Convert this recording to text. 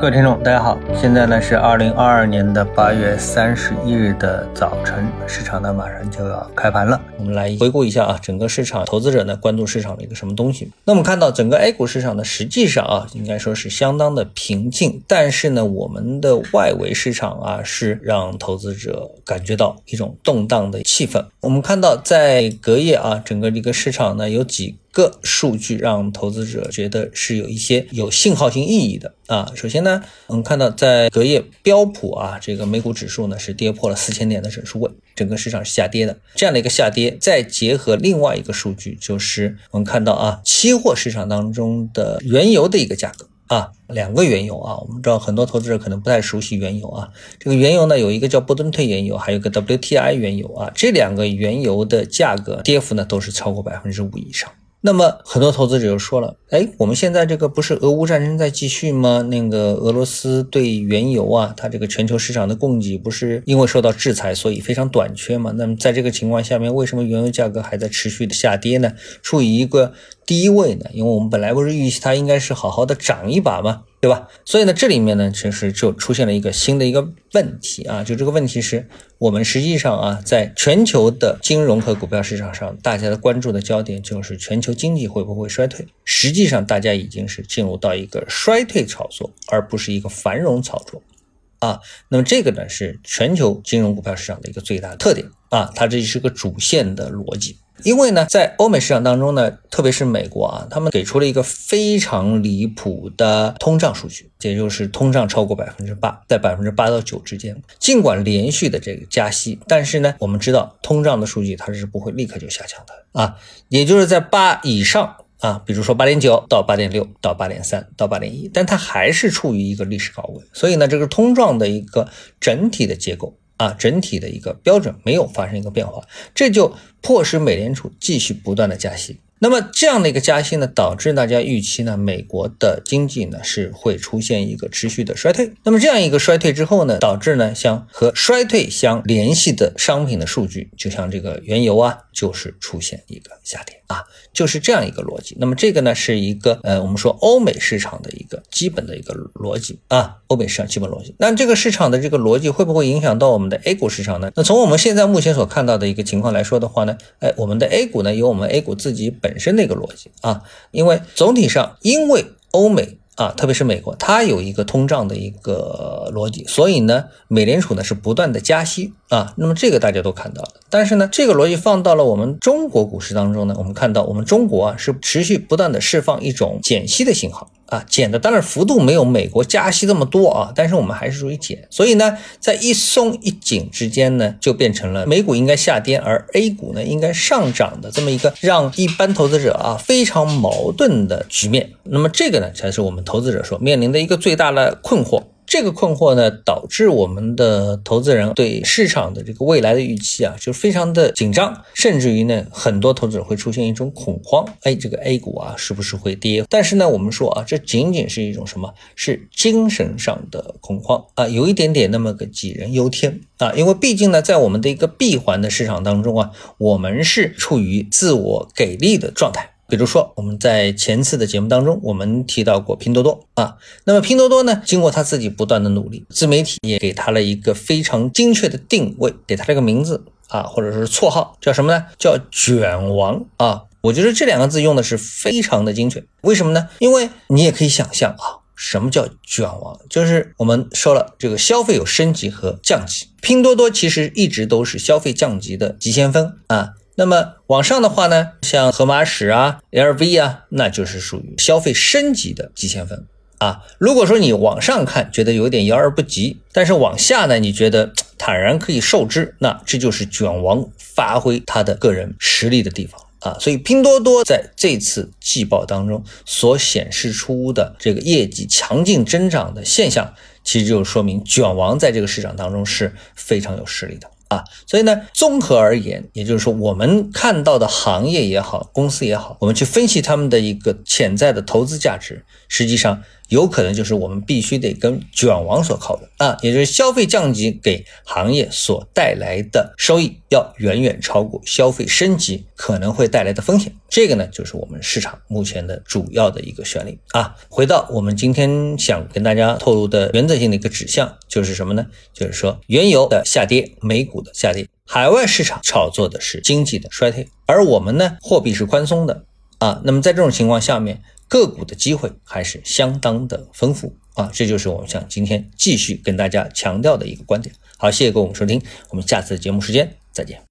各位听众，大家好，现在呢是二零二二年的八月三十一日的早晨，市场呢马上就要开盘了。我们来回顾一下啊，整个市场投资者呢关注市场的一个什么东西？那我们看到整个 A 股市场呢，实际上啊应该说是相当的平静，但是呢我们的外围市场啊是让投资者感觉到一种动荡的气氛。我们看到在隔夜啊，整个这个市场呢有几。个数据让投资者觉得是有一些有信号性意义的啊。首先呢，我们看到在隔夜标普啊这个美股指数呢是跌破了四千点的整数位，整个市场是下跌的。这样的一个下跌，再结合另外一个数据，就是我们看到啊，期货市场当中的原油的一个价格啊，两个原油啊，我们知道很多投资者可能不太熟悉原油啊。这个原油呢有一个叫波顿特原油，还有一个 WTI 原油啊，这两个原油的价格跌幅呢都是超过百分之五以上。那么很多投资者就说了，哎，我们现在这个不是俄乌战争在继续吗？那个俄罗斯对原油啊，它这个全球市场的供给不是因为受到制裁，所以非常短缺吗？那么在这个情况下面，为什么原油价格还在持续的下跌呢？处于一个低位呢？因为我们本来不是预期它应该是好好的涨一把吗？对吧？所以呢，这里面呢，其实就出现了一个新的一个问题啊，就这个问题是我们实际上啊，在全球的金融和股票市场上，大家的关注的焦点就是全球经济会不会衰退。实际上，大家已经是进入到一个衰退炒作，而不是一个繁荣炒作啊。那么这个呢，是全球金融股票市场的一个最大特点啊，它这是个主线的逻辑。因为呢，在欧美市场当中呢，特别是美国啊，他们给出了一个非常离谱的通胀数据，也就是通胀超过百分之八，在百分之八到九之间。尽管连续的这个加息，但是呢，我们知道通胀的数据它是不会立刻就下降的啊，也就是在八以上啊，比如说八点九到八点六到八点三到八点一，但它还是处于一个历史高位。所以呢，这个通胀的一个整体的结构。啊，整体的一个标准没有发生一个变化，这就迫使美联储继续不断的加息。那么这样的一个加息呢，导致大家预期呢，美国的经济呢是会出现一个持续的衰退。那么这样一个衰退之后呢，导致呢，像和衰退相联系的商品的数据，就像这个原油啊，就是出现一个下跌啊，就是这样一个逻辑。那么这个呢，是一个呃，我们说欧美市场的一个基本的一个逻辑啊，欧美市场基本逻辑。那这个市场的这个逻辑会不会影响到我们的 A 股市场呢？那从我们现在目前所看到的一个情况来说的话呢，哎，我们的 A 股呢，有我们 A 股自己本本身的一个逻辑啊，因为总体上，因为欧美啊，特别是美国，它有一个通胀的一个逻辑，所以呢，美联储呢是不断的加息啊。那么这个大家都看到了，但是呢，这个逻辑放到了我们中国股市当中呢，我们看到我们中国啊是持续不断的释放一种减息的信号。啊，减的当然幅度没有美国加息这么多啊，但是我们还是属于减，所以呢，在一松一紧之间呢，就变成了美股应该下跌，而 A 股呢应该上涨的这么一个让一般投资者啊非常矛盾的局面。那么这个呢，才是我们投资者所面临的一个最大的困惑。这个困惑呢，导致我们的投资人对市场的这个未来的预期啊，就非常的紧张，甚至于呢，很多投资者会出现一种恐慌。哎，这个 A 股啊，是不是会跌？但是呢，我们说啊，这仅仅是一种什么？是精神上的恐慌啊，有一点点那么个杞人忧天啊。因为毕竟呢，在我们的一个闭环的市场当中啊，我们是处于自我给力的状态。比如说，我们在前次的节目当中，我们提到过拼多多啊。那么拼多多呢，经过他自己不断的努力，自媒体也给他了一个非常精确的定位，给他这个名字啊，或者是绰号叫什么呢？叫卷王啊。我觉得这两个字用的是非常的精确。为什么呢？因为你也可以想象啊，什么叫卷王？就是我们说了，这个消费有升级和降级，拼多多其实一直都是消费降级的急先锋啊。那么往上的话呢，像盒马史啊、LV 啊，那就是属于消费升级的急先锋啊。如果说你往上看觉得有点遥而不及，但是往下呢，你觉得 坦然可以受之，那这就是卷王发挥他的个人实力的地方啊。所以拼多多在这次季报当中所显示出的这个业绩强劲增长的现象，其实就说明卷王在这个市场当中是非常有实力的。啊，所以呢，综合而言，也就是说，我们看到的行业也好，公司也好，我们去分析他们的一个潜在的投资价值，实际上有可能就是我们必须得跟卷王所靠的啊，也就是消费降级给行业所带来的收益要远远超过消费升级可能会带来的风险。这个呢，就是我们市场目前的主要的一个旋律啊。回到我们今天想跟大家透露的原则性的一个指向，就是什么呢？就是说原油的下跌，美股的下跌，海外市场炒作的是经济的衰退，而我们呢，货币是宽松的啊。那么在这种情况下面，个股的机会还是相当的丰富啊。这就是我们想今天继续跟大家强调的一个观点。好，谢谢各位收听，我们下次节目时间再见。